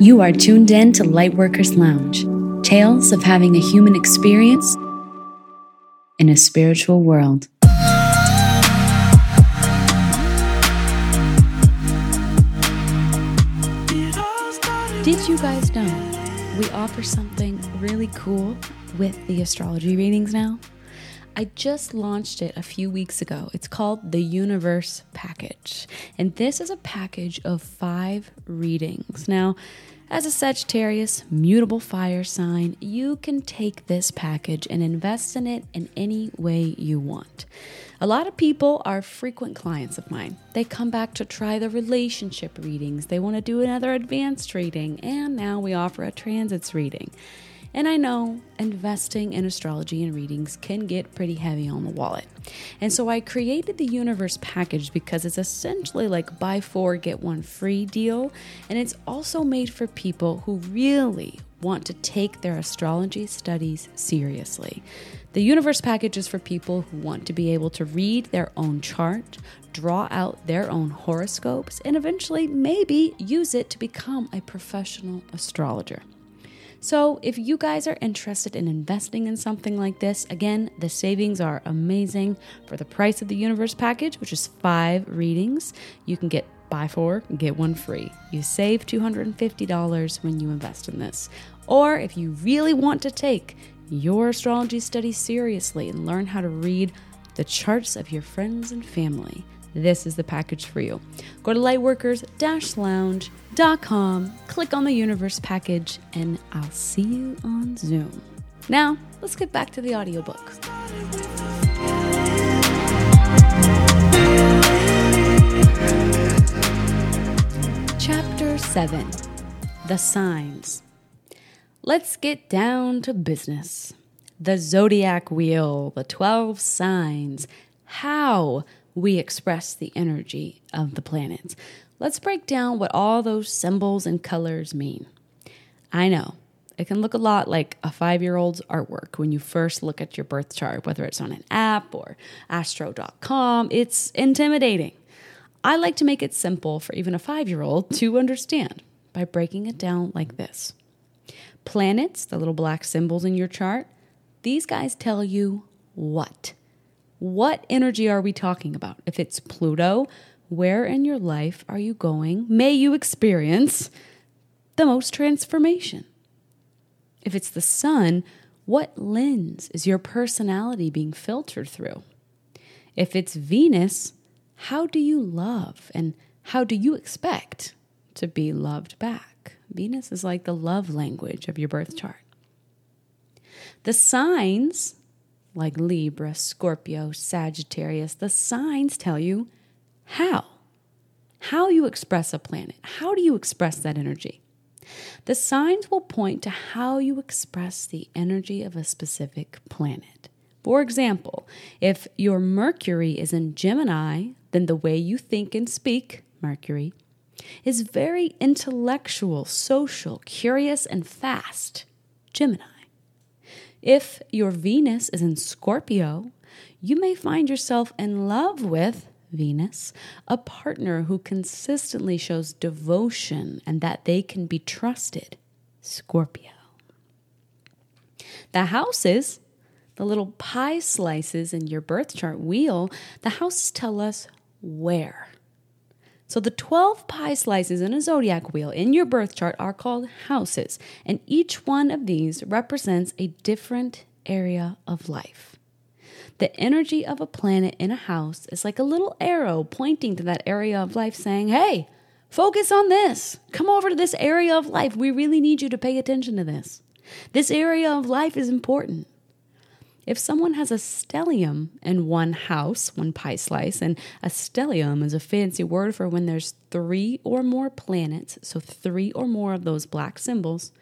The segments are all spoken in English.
You are tuned in to Lightworkers Lounge tales of having a human experience in a spiritual world. Did you guys know we offer something really cool with the astrology readings now? I just launched it a few weeks ago. It's called the Universe Package. And this is a package of five readings. Now, as a Sagittarius, mutable fire sign, you can take this package and invest in it in any way you want. A lot of people are frequent clients of mine. They come back to try the relationship readings, they want to do another advanced reading, and now we offer a transits reading. And I know investing in astrology and readings can get pretty heavy on the wallet. And so I created the Universe package because it's essentially like buy four, get one free deal. And it's also made for people who really want to take their astrology studies seriously. The Universe package is for people who want to be able to read their own chart, draw out their own horoscopes, and eventually maybe use it to become a professional astrologer. So, if you guys are interested in investing in something like this, again, the savings are amazing. For the price of the universe package, which is five readings, you can get buy four, get one free. You save $250 when you invest in this. Or if you really want to take your astrology study seriously and learn how to read the charts of your friends and family, this is the package for you. Go to lightworkers-lounge.com, click on the universe package, and I'll see you on Zoom. Now, let's get back to the audiobook. Chapter 7 The Signs. Let's get down to business. The zodiac wheel, the 12 signs. How we express the energy of the planets. Let's break down what all those symbols and colors mean. I know it can look a lot like a five year old's artwork when you first look at your birth chart, whether it's on an app or astro.com. It's intimidating. I like to make it simple for even a five year old to understand by breaking it down like this Planets, the little black symbols in your chart, these guys tell you what? What energy are we talking about? If it's Pluto, where in your life are you going? May you experience the most transformation? If it's the sun, what lens is your personality being filtered through? If it's Venus, how do you love and how do you expect to be loved back? Venus is like the love language of your birth chart. The signs like Libra, Scorpio, Sagittarius, the signs tell you how. How you express a planet. How do you express that energy? The signs will point to how you express the energy of a specific planet. For example, if your Mercury is in Gemini, then the way you think and speak, Mercury, is very intellectual, social, curious, and fast, Gemini. If your Venus is in Scorpio, you may find yourself in love with Venus, a partner who consistently shows devotion and that they can be trusted. Scorpio. The houses, the little pie slices in your birth chart wheel, the houses tell us where. So the 12 pie slices in a zodiac wheel in your birth chart are called houses, and each one of these represents a different area of life. The energy of a planet in a house is like a little arrow pointing to that area of life saying, "Hey, focus on this. Come over to this area of life. We really need you to pay attention to this. This area of life is important." If someone has a stellium in one house, one pie slice, and a stellium is a fancy word for when there's three or more planets, so three or more of those black symbols,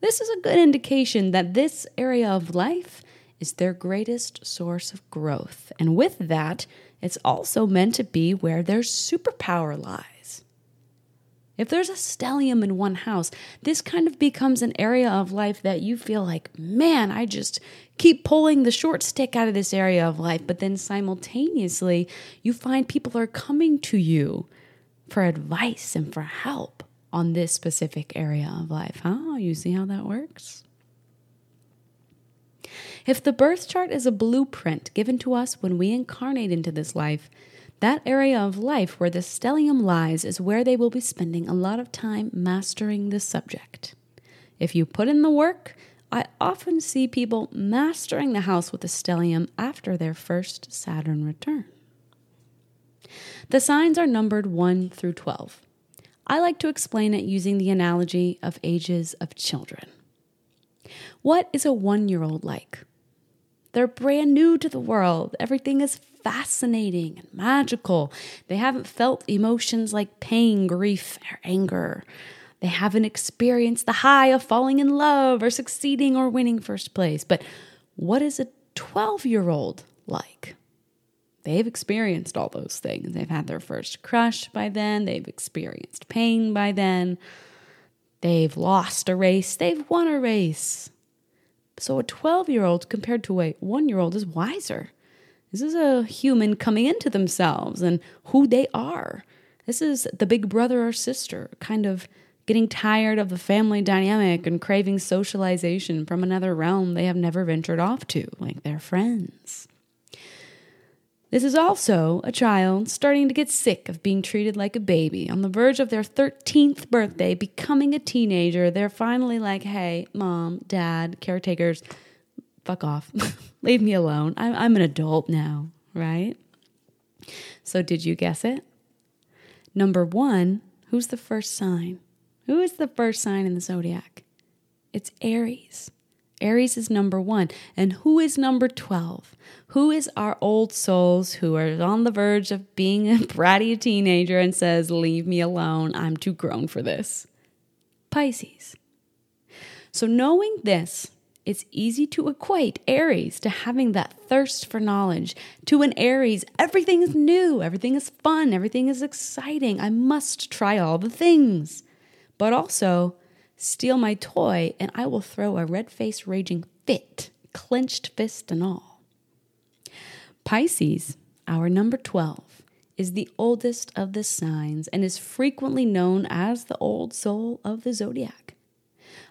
this is a good indication that this area of life is their greatest source of growth. And with that, it's also meant to be where their superpower lies. If there's a stellium in one house, this kind of becomes an area of life that you feel like, man, I just keep pulling the short stick out of this area of life. But then simultaneously, you find people are coming to you for advice and for help. on this specific area of life. Huh? You see how that works? If the birth chart is a blueprint given to us when we incarnate into this life, that area of life where the stellium lies is where they will be spending a lot of time mastering the subject. If you put in the work, I often see people mastering the house with the stellium after their first Saturn return. The signs are numbered 1 through 12. I like to explain it using the analogy of ages of children. What is a one year old like? They're brand new to the world. Everything is fascinating and magical. They haven't felt emotions like pain, grief, or anger. They haven't experienced the high of falling in love or succeeding or winning first place. But what is a 12 year old like? They've experienced all those things. They've had their first crush by then, they've experienced pain by then, they've lost a race, they've won a race. So a 12 year old compared to a one year old is wiser. This is a human coming into themselves and who they are. This is the big brother or sister, kind of getting tired of the family dynamic and craving socialization from another realm they have never ventured off to, like their friends. This is also a child starting to get sick of being treated like a baby. On the verge of their 13th birthday, becoming a teenager, they're finally like, hey, mom, dad, caretakers, fuck off. Leave me alone. I'm, I'm an adult now, right? So, did you guess it? Number one, who's the first sign? Who is the first sign in the zodiac? It's Aries. Aries is number one. And who is number 12? Who is our old souls who are on the verge of being a bratty teenager and says, Leave me alone. I'm too grown for this? Pisces. So, knowing this, it's easy to equate Aries to having that thirst for knowledge. To an Aries, everything is new, everything is fun, everything is exciting. I must try all the things. But also, Steal my toy, and I will throw a red face raging fit, clenched fist and all. Pisces, our number 12, is the oldest of the signs and is frequently known as the old soul of the zodiac.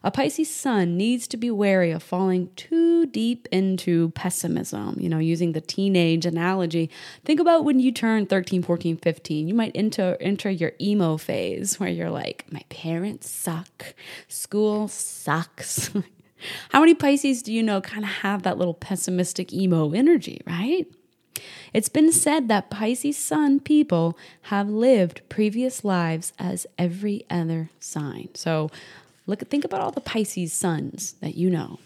A Pisces sun needs to be wary of falling too deep into pessimism. You know, using the teenage analogy, think about when you turn 13, 14, 15. You might enter, enter your emo phase where you're like, my parents suck, school sucks. How many Pisces do you know kind of have that little pessimistic emo energy, right? It's been said that Pisces sun people have lived previous lives as every other sign. So Look, think about all the Pisces suns that you know.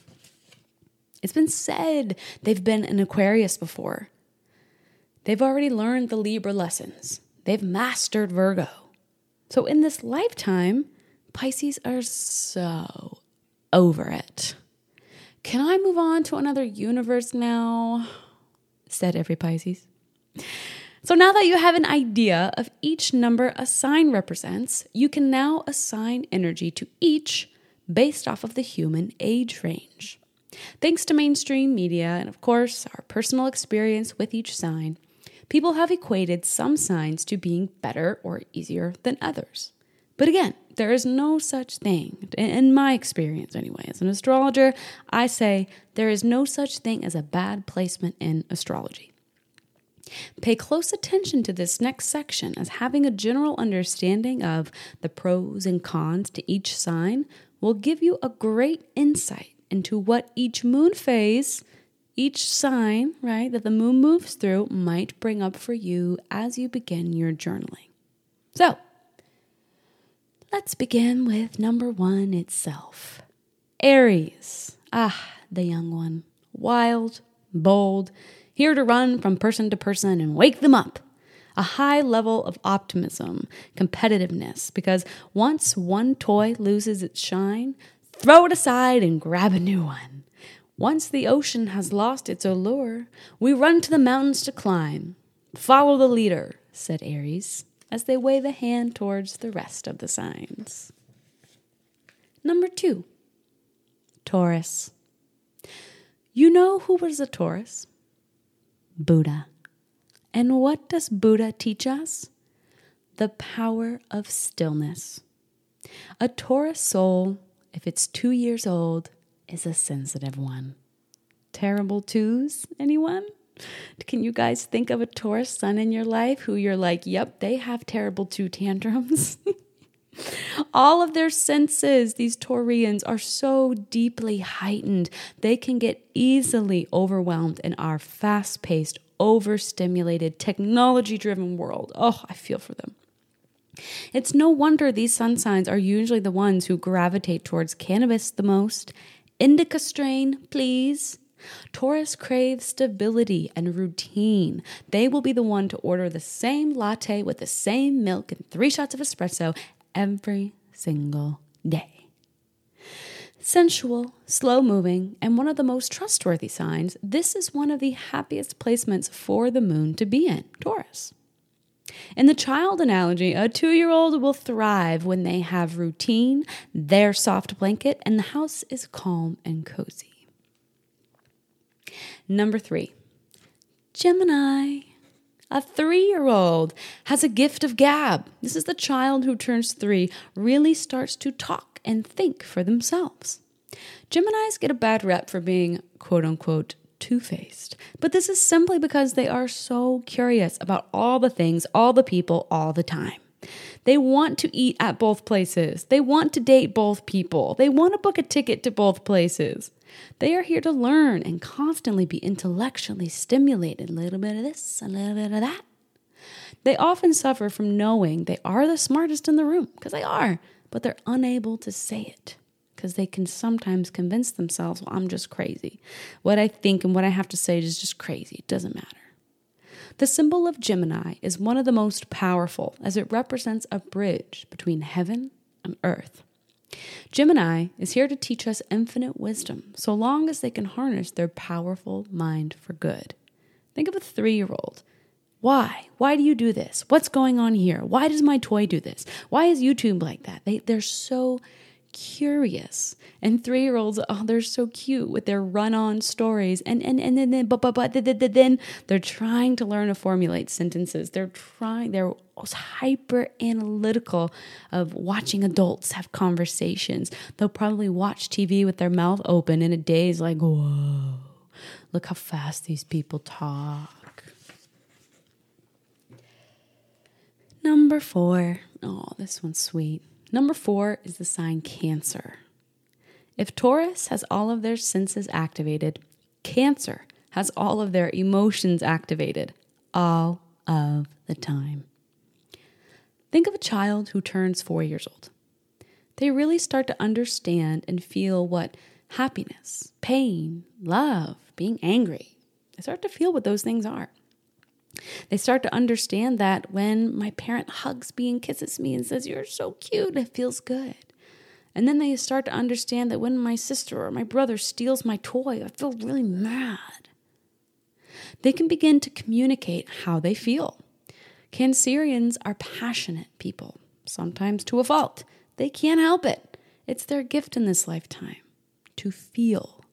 It's been said they've been an Aquarius before. They've already learned the Libra lessons. They've mastered Virgo. So in this lifetime, Pisces are so over it. Can I move on to another universe now? said every Pisces. So now that you have an idea of each number a sign represents, you can now assign energy to each based off of the human age range. Thanks to mainstream media and, of course, our personal experience with each sign, people have equated some signs to being better or easier than others. But again, there is no such thing, in my experience anyway. As an astrologer, I say there is no such thing as a bad placement in astrology. Pay close attention to this next section, as having a general understanding of the pros and cons to each sign will give you a great insight into what each moon phase, each sign, right, that the moon moves through might bring up for you as you begin your journaling. So, let's begin with number one itself Aries. Ah, the young one. Wild, bold, here to run from person to person and wake them up. A high level of optimism, competitiveness, because once one toy loses its shine, throw it aside and grab a new one. Once the ocean has lost its allure, we run to the mountains to climb. Follow the leader, said Aries, as they wave a hand towards the rest of the signs. Number two, Taurus. You know who was a Taurus? Buddha. And what does Buddha teach us? The power of stillness. A Taurus soul, if it's two years old, is a sensitive one. Terrible twos, anyone? Can you guys think of a Taurus sun in your life who you're like, yep, they have terrible two tantrums? All of their senses, these Taurians, are so deeply heightened, they can get easily overwhelmed in our fast paced, overstimulated, technology driven world. Oh, I feel for them. It's no wonder these sun signs are usually the ones who gravitate towards cannabis the most. Indica strain, please. Taurus craves stability and routine. They will be the one to order the same latte with the same milk and three shots of espresso every single day. Sensual, slow moving, and one of the most trustworthy signs, this is one of the happiest placements for the moon to be in, Taurus. In the child analogy, a two year old will thrive when they have routine, their soft blanket, and the house is calm and cozy. Number three, Gemini. A three year old has a gift of gab. This is the child who turns three, really starts to talk and think for themselves. Geminis get a bad rep for being quote unquote two faced, but this is simply because they are so curious about all the things, all the people, all the time. They want to eat at both places. They want to date both people. They want to book a ticket to both places. They are here to learn and constantly be intellectually stimulated. A little bit of this, a little bit of that. They often suffer from knowing they are the smartest in the room, because they are, but they're unable to say it because they can sometimes convince themselves, well, I'm just crazy. What I think and what I have to say is just crazy. It doesn't matter. The symbol of Gemini is one of the most powerful as it represents a bridge between heaven and earth. Gemini is here to teach us infinite wisdom so long as they can harness their powerful mind for good. Think of a three year old. Why? Why do you do this? What's going on here? Why does my toy do this? Why is YouTube like that? They, they're so curious. And three year olds, oh, they're so cute with their run on stories. And, and, and then, then, but, but, but, then they're trying to learn to formulate sentences. They're trying, they're hyper analytical of watching adults have conversations. They'll probably watch TV with their mouth open in a daze, like, whoa, look how fast these people talk. Number four. Oh, this one's sweet. Number four is the sign Cancer. If Taurus has all of their senses activated, Cancer has all of their emotions activated all of the time. Think of a child who turns four years old. They really start to understand and feel what happiness, pain, love, being angry, they start to feel what those things are. They start to understand that when my parent hugs me and kisses me and says, You're so cute, it feels good. And then they start to understand that when my sister or my brother steals my toy, I feel really mad. They can begin to communicate how they feel. Cancerians are passionate people, sometimes to a fault. They can't help it. It's their gift in this lifetime to feel.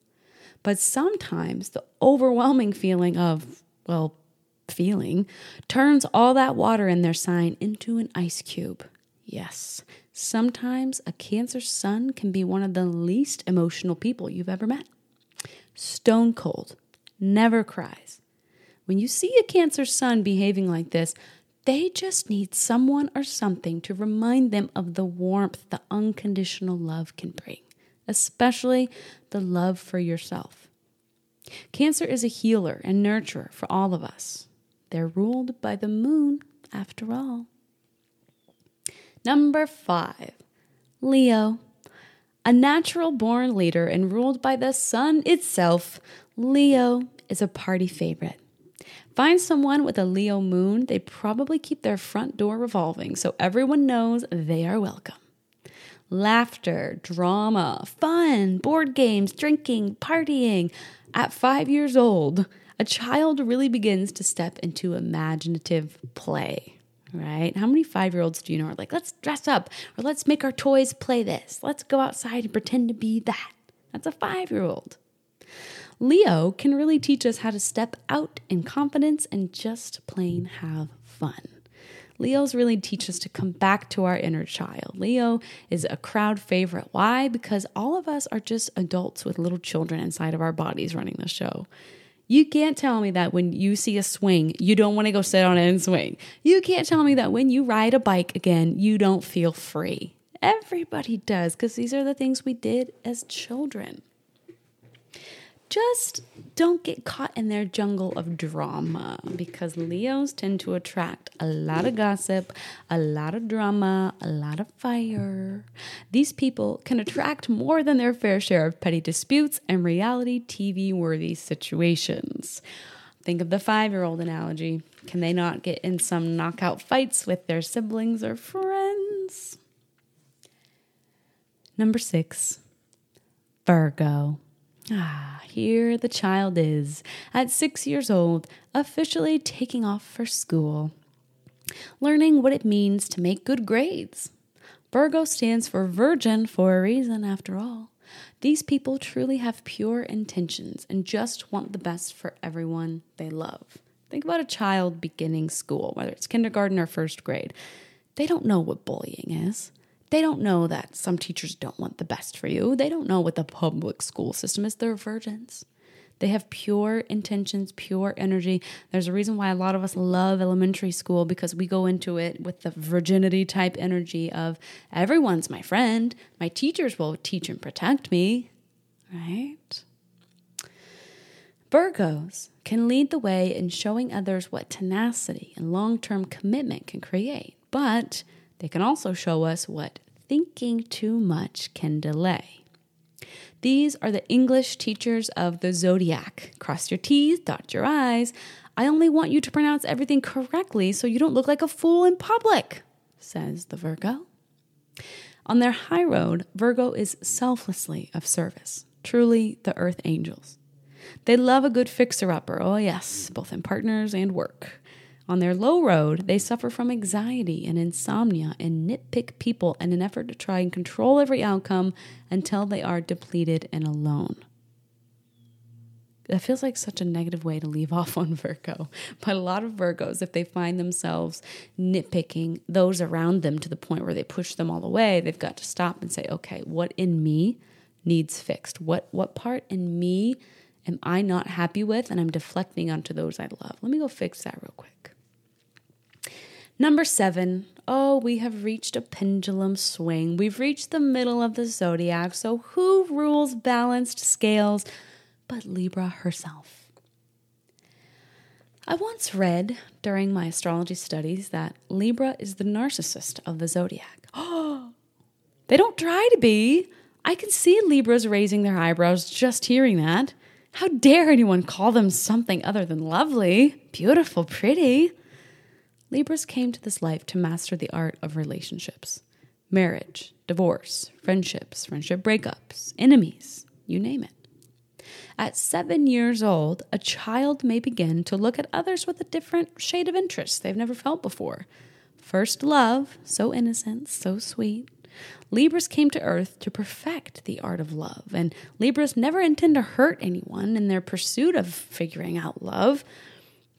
But sometimes the overwhelming feeling of, well, feeling turns all that water in their sign into an ice cube. Yes, sometimes a Cancer sun can be one of the least emotional people you've ever met. Stone cold, never cries. When you see a Cancer sun behaving like this, they just need someone or something to remind them of the warmth the unconditional love can bring, especially the love for yourself. Cancer is a healer and nurturer for all of us. They're ruled by the moon, after all. Number five, Leo. A natural born leader and ruled by the sun itself, Leo is a party favorite. Find someone with a Leo moon, they probably keep their front door revolving so everyone knows they are welcome. Laughter, drama, fun, board games, drinking, partying. At five years old, a child really begins to step into imaginative play, right? How many five year olds do you know are like, let's dress up or let's make our toys play this? Let's go outside and pretend to be that. That's a five year old. Leo can really teach us how to step out in confidence and just plain have fun. Leos really teach us to come back to our inner child. Leo is a crowd favorite. Why? Because all of us are just adults with little children inside of our bodies running the show. You can't tell me that when you see a swing, you don't want to go sit on it and swing. You can't tell me that when you ride a bike again, you don't feel free. Everybody does because these are the things we did as children just don't get caught in their jungle of drama because Leos tend to attract a lot of gossip, a lot of drama, a lot of fire. These people can attract more than their fair share of petty disputes and reality TV worthy situations. Think of the five year old analogy. Can they not get in some knockout fights with their siblings or friends? Number six, Virgo. Ah, here the child is, at six years old, officially taking off for school, learning what it means to make good grades. Virgo stands for virgin for a reason, after all. These people truly have pure intentions and just want the best for everyone they love. Think about a child beginning school, whether it's kindergarten or first grade. They don't know what bullying is. They don't know that some teachers don't want the best for you. They don't know what the public school system is. They're virgins. They have pure intentions, pure energy. There's a reason why a lot of us love elementary school because we go into it with the virginity type energy of everyone's my friend. My teachers will teach and protect me, right? Virgos can lead the way in showing others what tenacity and long term commitment can create, but they can also show us what thinking too much can delay. These are the English teachers of the zodiac. Cross your T's, dot your I's. I only want you to pronounce everything correctly so you don't look like a fool in public, says the Virgo. On their high road, Virgo is selflessly of service, truly the earth angels. They love a good fixer upper, oh yes, both in partners and work. On their low road, they suffer from anxiety and insomnia and nitpick people in an effort to try and control every outcome until they are depleted and alone. That feels like such a negative way to leave off on Virgo. But a lot of Virgos, if they find themselves nitpicking those around them to the point where they push them all away, they've got to stop and say, okay, what in me needs fixed? What what part in me am I not happy with and I'm deflecting onto those I love? Let me go fix that real quick. Number seven, oh, we have reached a pendulum swing. We've reached the middle of the zodiac. So, who rules balanced scales but Libra herself? I once read during my astrology studies that Libra is the narcissist of the zodiac. Oh, they don't try to be. I can see Libras raising their eyebrows just hearing that. How dare anyone call them something other than lovely, beautiful, pretty? Libras came to this life to master the art of relationships marriage, divorce, friendships, friendship breakups, enemies, you name it. At seven years old, a child may begin to look at others with a different shade of interest they've never felt before. First love, so innocent, so sweet. Libras came to Earth to perfect the art of love, and Libras never intend to hurt anyone in their pursuit of figuring out love.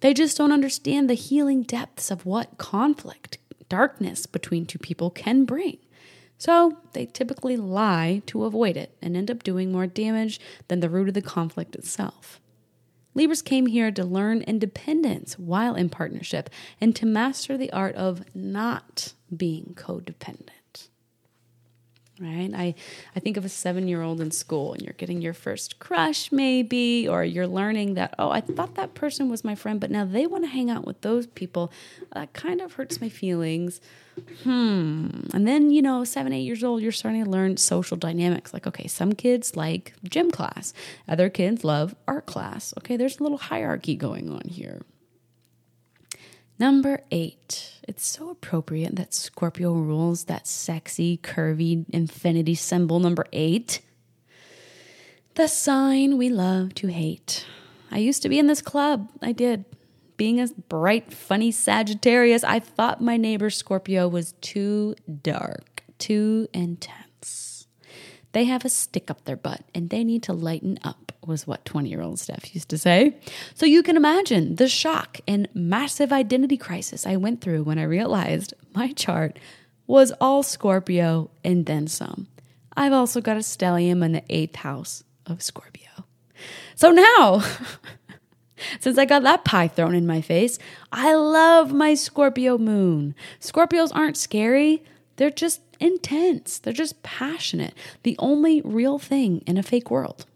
They just don't understand the healing depths of what conflict, darkness between two people can bring. So they typically lie to avoid it and end up doing more damage than the root of the conflict itself. Libras came here to learn independence while in partnership and to master the art of not being codependent right? I, I think of a seven year old in school and you're getting your first crush, maybe, or you're learning that, oh, I thought that person was my friend, but now they want to hang out with those people. That kind of hurts my feelings. Hmm. And then, you know, seven, eight years old, you're starting to learn social dynamics. Like, okay, some kids like gym class, other kids love art class. Okay, there's a little hierarchy going on here. Number eight, it's so appropriate that Scorpio rules that sexy, curvy infinity symbol number eight. The sign we love to hate. I used to be in this club. I did. Being a bright, funny Sagittarius, I thought my neighbor Scorpio was too dark, too intense. They have a stick up their butt and they need to lighten up, was what 20 year old Steph used to say. So you can imagine the shock and massive identity crisis I went through when I realized my chart was all Scorpio and then some. I've also got a stellium in the eighth house of Scorpio. So now, since I got that pie thrown in my face, I love my Scorpio moon. Scorpios aren't scary, they're just intense, they're just passionate, the only real thing in a fake world.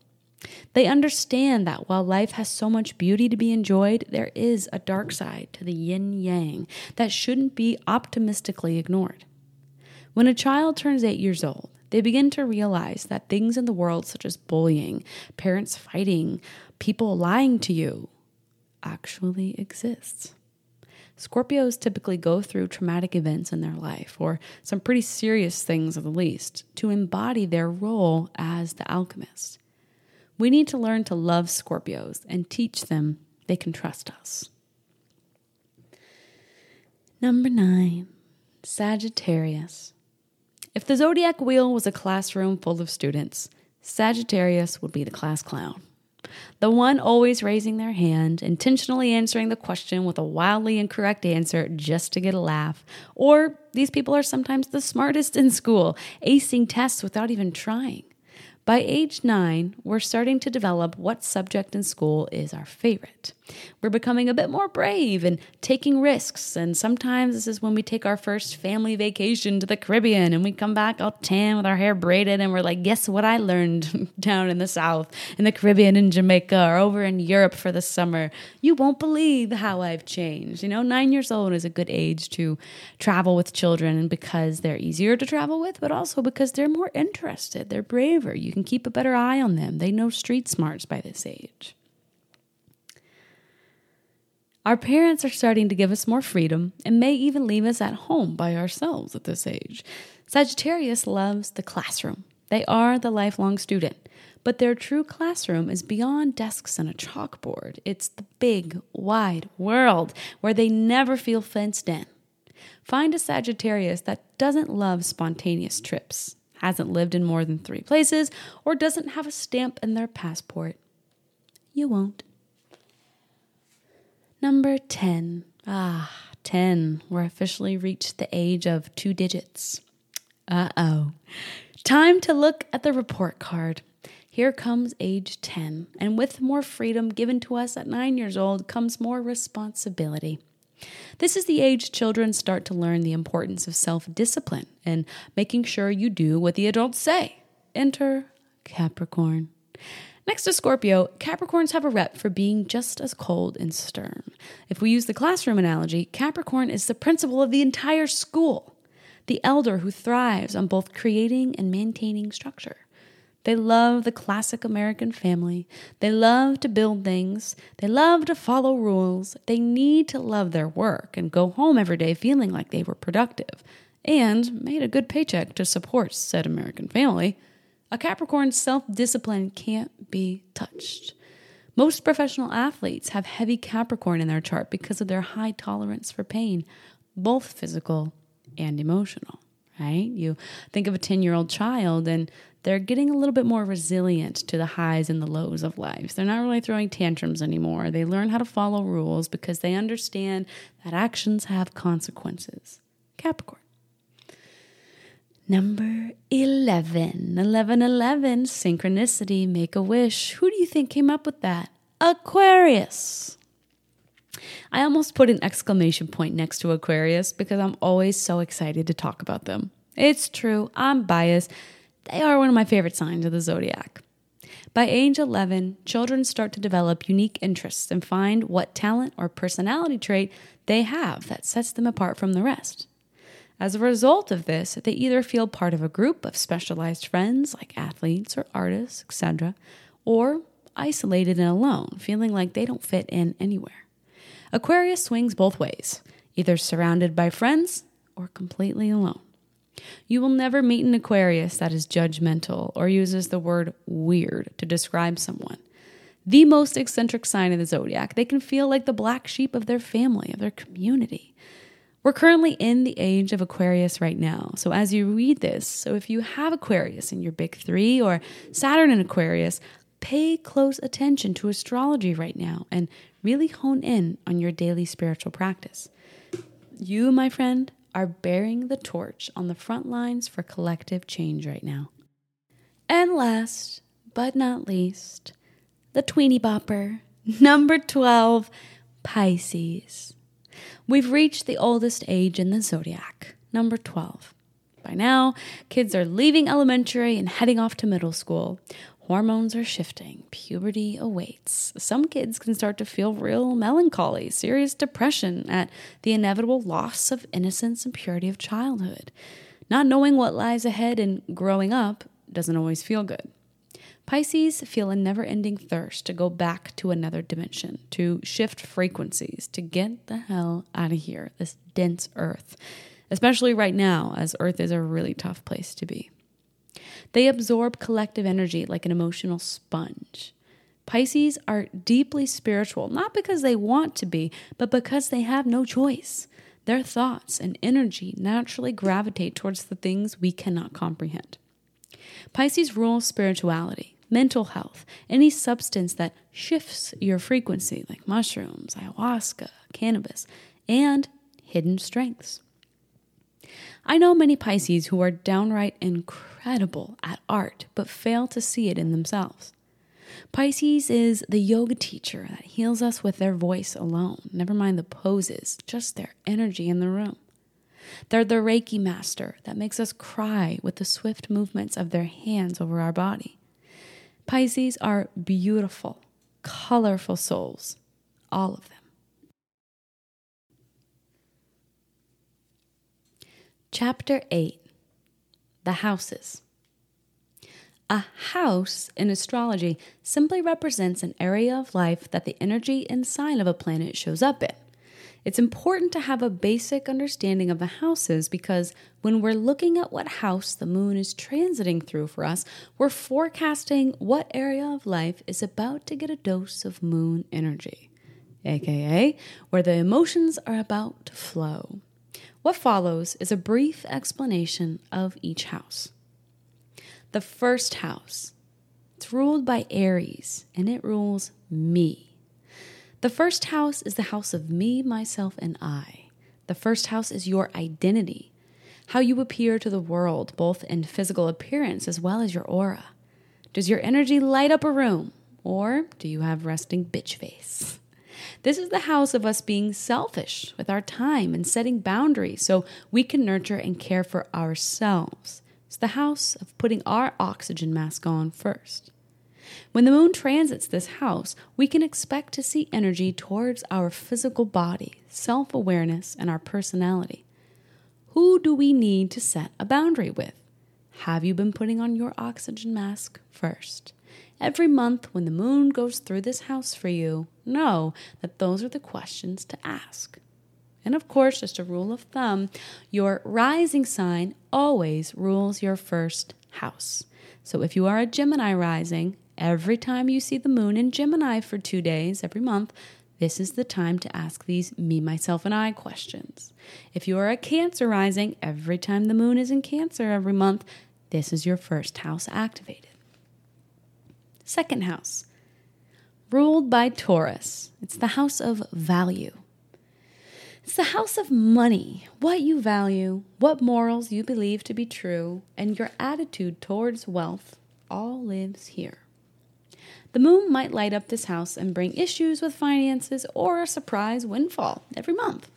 They understand that while life has so much beauty to be enjoyed, there is a dark side to the yin yang that shouldn't be optimistically ignored. When a child turns eight years old, they begin to realize that things in the world, such as bullying, parents fighting, people lying to you, actually exists. Scorpios typically go through traumatic events in their life, or some pretty serious things at the least, to embody their role as the alchemist. We need to learn to love Scorpios and teach them they can trust us. Number nine, Sagittarius. If the zodiac wheel was a classroom full of students, Sagittarius would be the class clown. The one always raising their hand, intentionally answering the question with a wildly incorrect answer just to get a laugh. Or these people are sometimes the smartest in school, acing tests without even trying. By age nine, we're starting to develop what subject in school is our favorite. We're becoming a bit more brave and taking risks. And sometimes this is when we take our first family vacation to the Caribbean and we come back all tan with our hair braided and we're like, guess what I learned down in the South, in the Caribbean, in Jamaica, or over in Europe for the summer? You won't believe how I've changed. You know, nine years old is a good age to travel with children because they're easier to travel with, but also because they're more interested, they're braver. You can keep a better eye on them. They know street smarts by this age. Our parents are starting to give us more freedom and may even leave us at home by ourselves at this age. Sagittarius loves the classroom. They are the lifelong student, but their true classroom is beyond desks and a chalkboard. It's the big, wide world where they never feel fenced in. Find a Sagittarius that doesn't love spontaneous trips, hasn't lived in more than three places, or doesn't have a stamp in their passport. You won't. Number 10. Ah, 10. We're officially reached the age of two digits. Uh oh. Time to look at the report card. Here comes age 10, and with more freedom given to us at nine years old comes more responsibility. This is the age children start to learn the importance of self discipline and making sure you do what the adults say. Enter Capricorn. Next to Scorpio, Capricorns have a rep for being just as cold and stern. If we use the classroom analogy, Capricorn is the principal of the entire school, the elder who thrives on both creating and maintaining structure. They love the classic American family. They love to build things. They love to follow rules. They need to love their work and go home every day feeling like they were productive and made a good paycheck to support said American family. A Capricorn's self discipline can't be touched. Most professional athletes have heavy Capricorn in their chart because of their high tolerance for pain, both physical and emotional, right? You think of a 10 year old child and they're getting a little bit more resilient to the highs and the lows of life. They're not really throwing tantrums anymore. They learn how to follow rules because they understand that actions have consequences. Capricorn. Number 11. 11 11, synchronicity, make a wish. Who do you think came up with that? Aquarius. I almost put an exclamation point next to Aquarius because I'm always so excited to talk about them. It's true, I'm biased. They are one of my favorite signs of the zodiac. By age 11, children start to develop unique interests and find what talent or personality trait they have that sets them apart from the rest. As a result of this, they either feel part of a group of specialized friends like athletes or artists, etc., or isolated and alone, feeling like they don't fit in anywhere. Aquarius swings both ways, either surrounded by friends or completely alone. You will never meet an Aquarius that is judgmental or uses the word weird to describe someone. The most eccentric sign of the zodiac, they can feel like the black sheep of their family, of their community. We're currently in the age of Aquarius right now. So, as you read this, so if you have Aquarius in your big three or Saturn in Aquarius, pay close attention to astrology right now and really hone in on your daily spiritual practice. You, my friend, are bearing the torch on the front lines for collective change right now. And last but not least, the tweeny bopper, number 12, Pisces. We've reached the oldest age in the zodiac, number 12. By now, kids are leaving elementary and heading off to middle school. Hormones are shifting, puberty awaits. Some kids can start to feel real melancholy, serious depression at the inevitable loss of innocence and purity of childhood. Not knowing what lies ahead and growing up doesn't always feel good. Pisces feel a never ending thirst to go back to another dimension, to shift frequencies, to get the hell out of here, this dense earth, especially right now, as earth is a really tough place to be. They absorb collective energy like an emotional sponge. Pisces are deeply spiritual, not because they want to be, but because they have no choice. Their thoughts and energy naturally gravitate towards the things we cannot comprehend. Pisces rules spirituality, mental health, any substance that shifts your frequency, like mushrooms, ayahuasca, cannabis, and hidden strengths. I know many Pisces who are downright incredible at art but fail to see it in themselves. Pisces is the yoga teacher that heals us with their voice alone, never mind the poses, just their energy in the room. They're the Reiki master that makes us cry with the swift movements of their hands over our body. Pisces are beautiful, colorful souls, all of them. Chapter 8 The Houses. A house in astrology simply represents an area of life that the energy and sign of a planet shows up in. It's important to have a basic understanding of the houses because when we're looking at what house the moon is transiting through for us, we're forecasting what area of life is about to get a dose of moon energy, aka where the emotions are about to flow. What follows is a brief explanation of each house. The first house, it's ruled by Aries, and it rules me. The first house is the house of me, myself, and I. The first house is your identity, how you appear to the world, both in physical appearance as well as your aura. Does your energy light up a room, or do you have resting bitch face? This is the house of us being selfish with our time and setting boundaries so we can nurture and care for ourselves. It's the house of putting our oxygen mask on first. When the moon transits this house, we can expect to see energy towards our physical body, self awareness, and our personality. Who do we need to set a boundary with? Have you been putting on your oxygen mask first? Every month, when the moon goes through this house for you, know that those are the questions to ask. And of course, just a rule of thumb, your rising sign always rules your first house. So if you are a Gemini rising, every time you see the moon in Gemini for two days every month, this is the time to ask these me, myself, and I questions. If you are a Cancer rising, every time the moon is in Cancer every month, this is your first house activated. Second house, ruled by Taurus. It's the house of value. It's the house of money, what you value, what morals you believe to be true, and your attitude towards wealth all lives here. The moon might light up this house and bring issues with finances or a surprise windfall every month.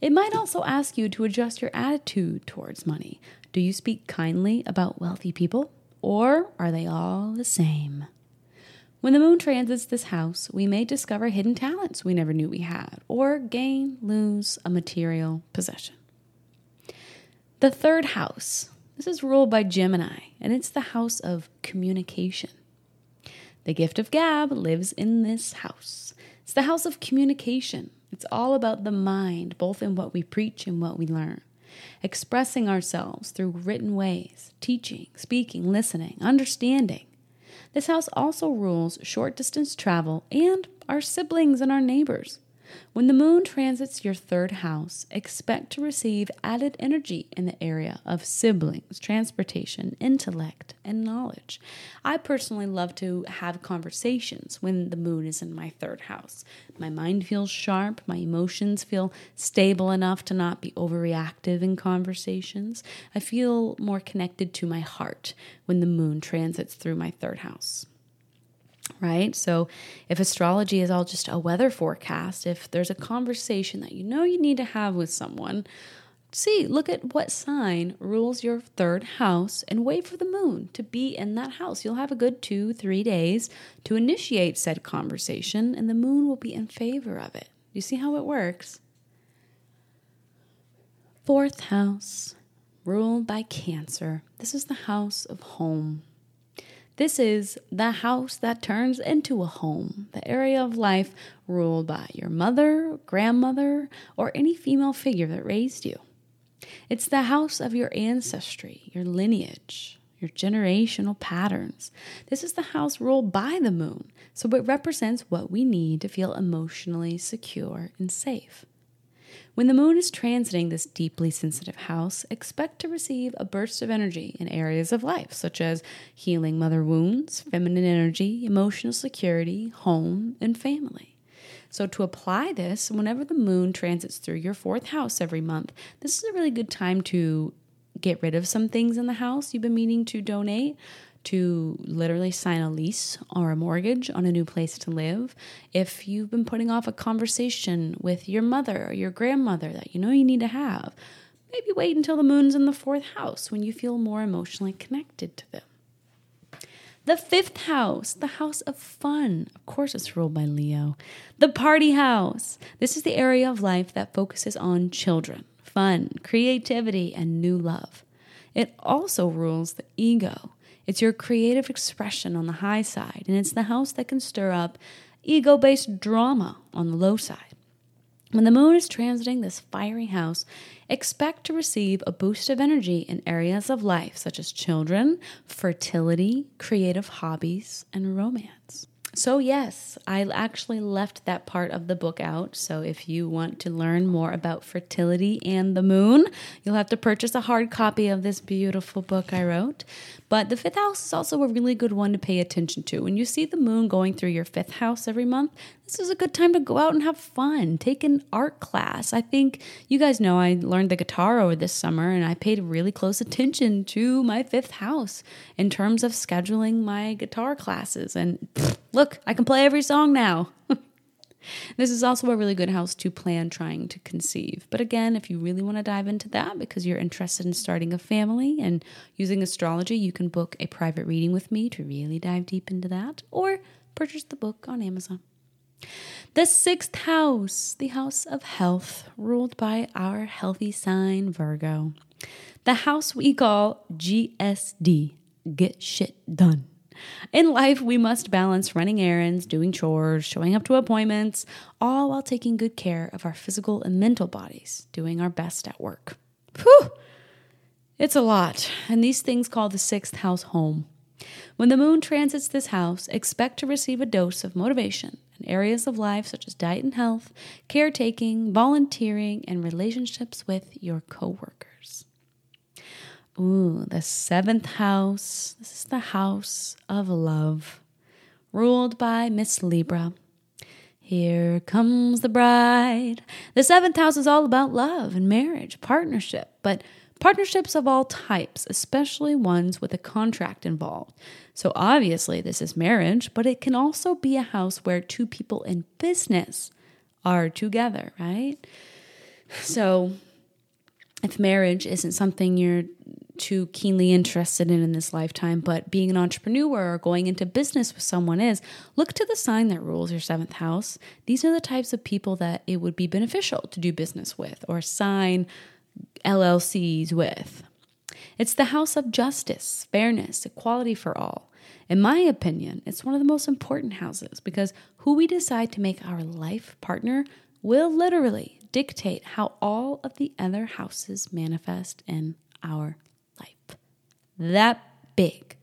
It might also ask you to adjust your attitude towards money. Do you speak kindly about wealthy people, or are they all the same? When the moon transits this house, we may discover hidden talents we never knew we had, or gain, lose a material possession. The third house, this is ruled by Gemini, and it's the house of communication. The gift of gab lives in this house. It's the house of communication. It's all about the mind, both in what we preach and what we learn. Expressing ourselves through written ways, teaching, speaking, listening, understanding. This house also rules short distance travel and our siblings and our neighbors. When the moon transits your third house, expect to receive added energy in the area of siblings, transportation, intellect, and knowledge. I personally love to have conversations when the moon is in my third house. My mind feels sharp, my emotions feel stable enough to not be overreactive in conversations. I feel more connected to my heart when the moon transits through my third house right? So, if astrology is all just a weather forecast, if there's a conversation that you know you need to have with someone, see, look at what sign rules your third house and wait for the moon to be in that house. You'll have a good two, three days to initiate said conversation, and the moon will be in favor of it. You see how it works? Fourth house, ruled by Cancer. This is the house of home. This is the house that turns into a home, the area of life ruled by your mother, grandmother, or any female figure that raised you. It's the house of your ancestry, your lineage, your generational patterns. This is the house ruled by the moon, so it represents what we need to feel emotionally secure and safe. When the moon is transiting this deeply sensitive house, expect to receive a burst of energy in areas of life, such as healing mother wounds, feminine energy, emotional security, home, and family. So, to apply this, whenever the moon transits through your fourth house every month, this is a really good time to get rid of some things in the house you've been meaning to donate to literally sign a lease or a mortgage on a new place to live. If you've been putting off a conversation with your mother or your grandmother that you know you need to have, maybe wait until the moon's in the fourth house when you feel more emotionally connected to them. The fifth house, the house of fun. Of course, it's ruled by Leo. The party house. This is the area of life that focuses on children, fun, creativity, and new love. It also rules the ego. It's your creative expression on the high side, and it's the house that can stir up ego based drama on the low side. When the moon is transiting this fiery house, expect to receive a boost of energy in areas of life such as children, fertility, creative hobbies, and romance. So, yes, I actually left that part of the book out. So, if you want to learn more about fertility and the moon, you'll have to purchase a hard copy of this beautiful book I wrote. But the fifth house is also a really good one to pay attention to. When you see the moon going through your fifth house every month, this is a good time to go out and have fun. Take an art class. I think you guys know I learned the guitar over this summer and I paid really close attention to my fifth house in terms of scheduling my guitar classes. And pfft, look, I can play every song now. This is also a really good house to plan trying to conceive. But again, if you really want to dive into that because you're interested in starting a family and using astrology, you can book a private reading with me to really dive deep into that or purchase the book on Amazon. The sixth house, the house of health, ruled by our healthy sign Virgo. The house we call GSD, get shit done. In life, we must balance running errands, doing chores, showing up to appointments, all while taking good care of our physical and mental bodies, doing our best at work. Whew! It's a lot, and these things call the sixth house home. When the moon transits this house, expect to receive a dose of motivation in areas of life such as diet and health, caretaking, volunteering, and relationships with your coworkers. Ooh, the seventh house. This is the house of love, ruled by Miss Libra. Here comes the bride. The seventh house is all about love and marriage, partnership, but partnerships of all types, especially ones with a contract involved. So, obviously, this is marriage, but it can also be a house where two people in business are together, right? So, if marriage isn't something you're too keenly interested in in this lifetime, but being an entrepreneur or going into business with someone is, look to the sign that rules your seventh house. These are the types of people that it would be beneficial to do business with or sign LLCs with. It's the house of justice, fairness, equality for all. In my opinion, it's one of the most important houses because who we decide to make our life partner will literally dictate how all of the other houses manifest in our life. That big.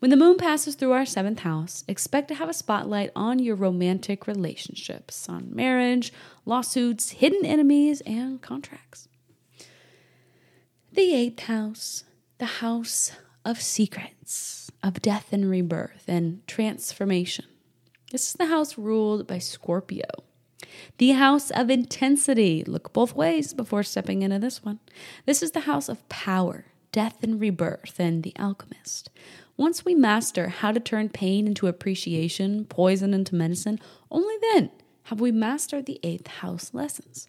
When the moon passes through our seventh house, expect to have a spotlight on your romantic relationships, on marriage, lawsuits, hidden enemies, and contracts. The eighth house, the house of secrets, of death and rebirth and transformation. This is the house ruled by Scorpio. The house of intensity. Look both ways before stepping into this one. This is the house of power, death and rebirth, and the alchemist. Once we master how to turn pain into appreciation, poison into medicine, only then have we mastered the eighth house lessons.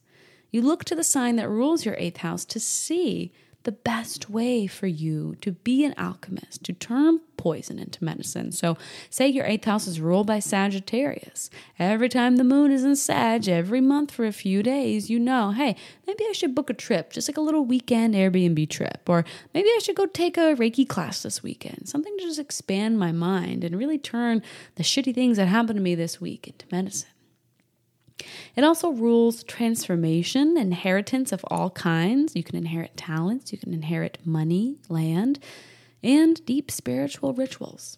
You look to the sign that rules your eighth house to see the best way for you to be an alchemist, to turn poison into medicine. So, say your eighth house is ruled by Sagittarius. Every time the moon is in Sag, every month for a few days, you know, hey, maybe I should book a trip, just like a little weekend Airbnb trip. Or maybe I should go take a Reiki class this weekend, something to just expand my mind and really turn the shitty things that happened to me this week into medicine. It also rules transformation, inheritance of all kinds. You can inherit talents, you can inherit money, land, and deep spiritual rituals.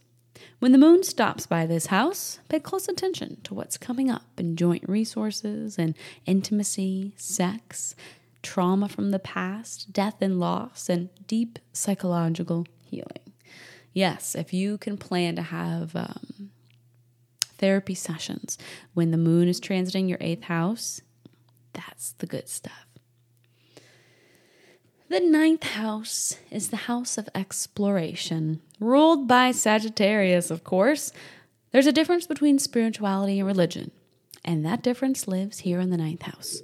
When the moon stops by this house, pay close attention to what's coming up in joint resources and intimacy, sex, trauma from the past, death and loss, and deep psychological healing. Yes, if you can plan to have um, therapy sessions when the moon is transiting your eighth house, that's the good stuff. The ninth house is the house of exploration, ruled by Sagittarius, of course. There's a difference between spirituality and religion, and that difference lives here in the ninth house.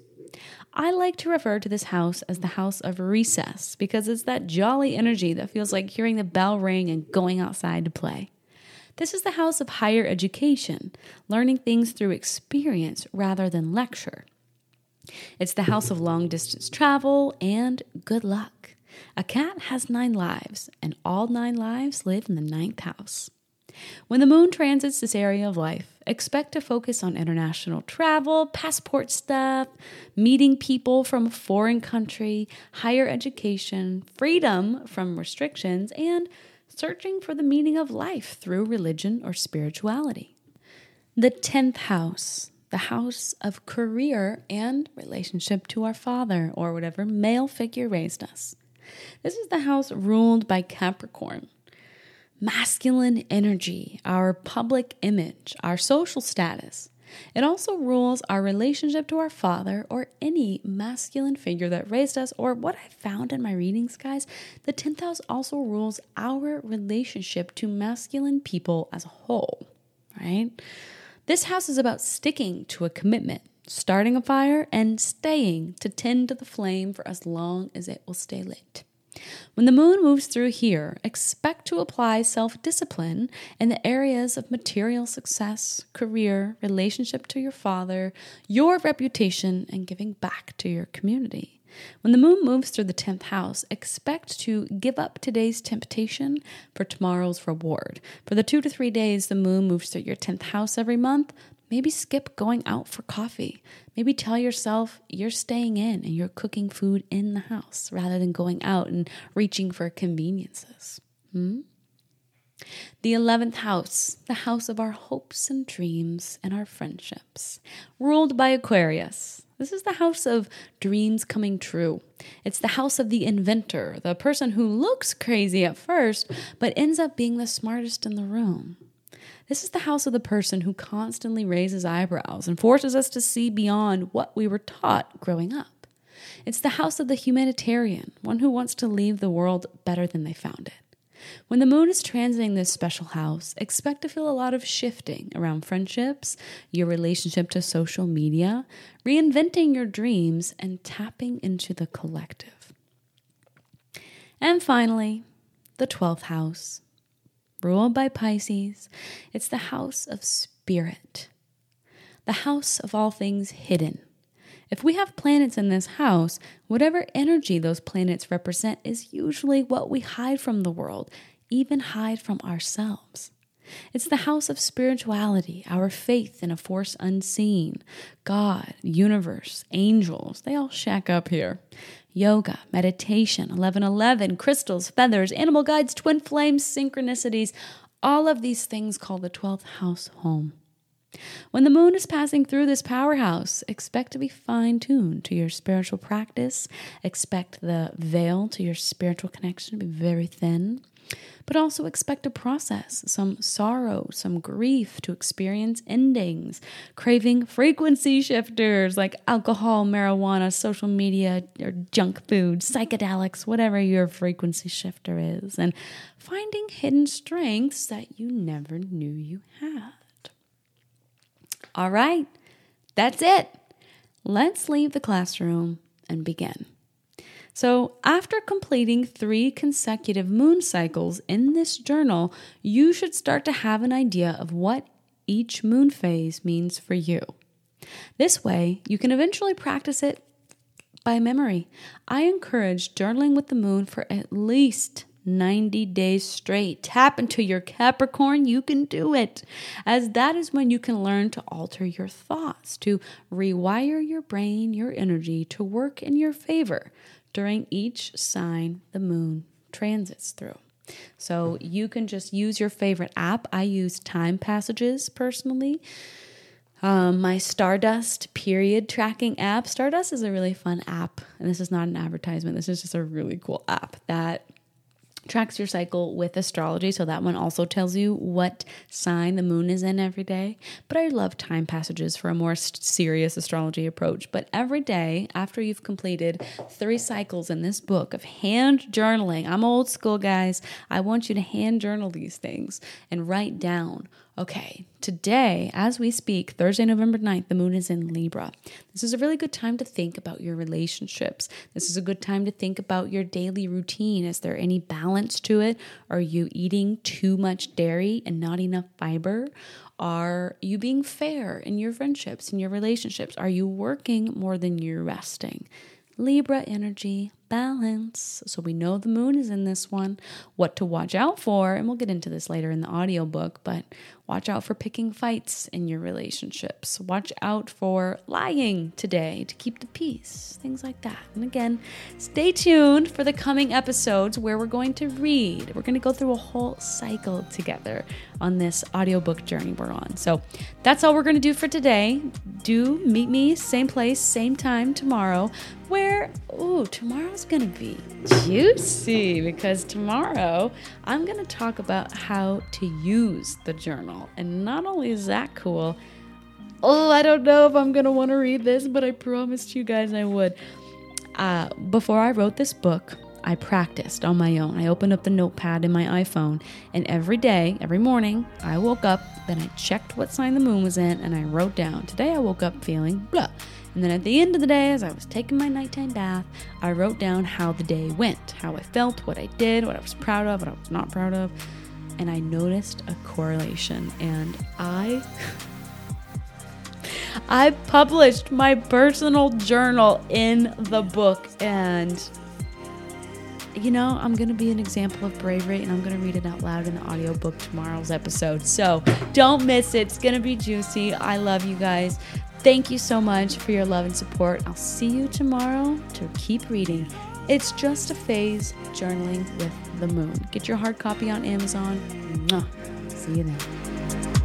I like to refer to this house as the house of recess because it's that jolly energy that feels like hearing the bell ring and going outside to play. This is the house of higher education, learning things through experience rather than lecture. It's the house of long distance travel and good luck. A cat has nine lives, and all nine lives live in the ninth house. When the moon transits this area of life, expect to focus on international travel, passport stuff, meeting people from a foreign country, higher education, freedom from restrictions, and searching for the meaning of life through religion or spirituality. The 10th house, the house of career and relationship to our father or whatever male figure raised us. This is the house ruled by Capricorn. Masculine energy, our public image, our social status, it also rules our relationship to our father or any masculine figure that raised us, or what I found in my readings, guys. The 10th house also rules our relationship to masculine people as a whole, right? This house is about sticking to a commitment, starting a fire, and staying to tend to the flame for as long as it will stay lit. When the moon moves through here, expect to apply self discipline in the areas of material success, career, relationship to your father, your reputation, and giving back to your community. When the moon moves through the 10th house, expect to give up today's temptation for tomorrow's reward. For the two to three days the moon moves through your 10th house every month, Maybe skip going out for coffee. Maybe tell yourself you're staying in and you're cooking food in the house rather than going out and reaching for conveniences. Hmm? The 11th house, the house of our hopes and dreams and our friendships, ruled by Aquarius. This is the house of dreams coming true. It's the house of the inventor, the person who looks crazy at first, but ends up being the smartest in the room. This is the house of the person who constantly raises eyebrows and forces us to see beyond what we were taught growing up. It's the house of the humanitarian, one who wants to leave the world better than they found it. When the moon is transiting this special house, expect to feel a lot of shifting around friendships, your relationship to social media, reinventing your dreams, and tapping into the collective. And finally, the 12th house, ruled by Pisces. It's the house of spirit, the house of all things hidden. If we have planets in this house, whatever energy those planets represent is usually what we hide from the world, even hide from ourselves. It's the house of spirituality, our faith in a force unseen. God, universe, angels, they all shack up here. Yoga, meditation, 1111, crystals, feathers, animal guides, twin flames, synchronicities, all of these things call the 12th house home. When the moon is passing through this powerhouse, expect to be fine tuned to your spiritual practice. Expect the veil to your spiritual connection to be very thin but also expect to process some sorrow, some grief, to experience endings, craving frequency shifters like alcohol, marijuana, social media, or junk food, psychedelics, whatever your frequency shifter is, and finding hidden strengths that you never knew you had. All right, that's it. Let's leave the classroom and begin. So, after completing three consecutive moon cycles in this journal, you should start to have an idea of what each moon phase means for you. This way, you can eventually practice it by memory. I encourage journaling with the moon for at least 90 days straight. Tap into your Capricorn, you can do it. As that is when you can learn to alter your thoughts, to rewire your brain, your energy to work in your favor, during each sign the moon transits through. So you can just use your favorite app. I use Time Passages personally. Um, my Stardust period tracking app. Stardust is a really fun app, and this is not an advertisement. This is just a really cool app that tracks your cycle with astrology. So that one also tells you what sign the moon is in every day. But I love time passages for a more serious astrology approach. But every day after you've completed three cycles in this book of hand journaling, I'm old school, guys. I want you to hand journal these things and write down Okay, today, as we speak, Thursday, November 9th, the moon is in Libra. This is a really good time to think about your relationships. This is a good time to think about your daily routine. Is there any balance to it? Are you eating too much dairy and not enough fiber? Are you being fair in your friendships, in your relationships? Are you working more than you're resting? Libra energy, balance. So we know the moon is in this one, what to watch out for, and we'll get into this later in the audiobook, but watch out for picking fights in your relationships. Watch out for lying today to keep the peace, things like that. And again, stay tuned for the coming episodes where we're going to read. We're going to go through a whole cycle together on this audiobook journey we're on. So that's all we're going to do for today. Do meet me same place, same time tomorrow where ooh, tomorrow's to be juicy because tomorrow I'm to talk about how to use the journal. And not only is that cool, oh, I don't know if I'm want to read this, but I promised you guys I would. Uh, before I wrote this book, I practiced on my own. I opened up the notepad in my iPhone, and every day, every morning, I woke up, then I checked what sign the moon was in, and I wrote down. Today I woke up feeling blah. And then at the end of the day, as I was taking my nighttime bath, I wrote down how the day went, how I felt, what I did, what I was proud of, what I was not proud of. And I noticed a correlation. And I. I published my personal journal in the book. And you know, I'm going to be an example of bravery and I'm going to read it out loud in the audiobook tomorrow's episode. So don't miss it. It's going to be juicy. I love you guys. Thank you so much for your love and support. I'll see you tomorrow to keep reading. It's just a phase journaling with the moon. Get your hard copy on Amazon. See you then.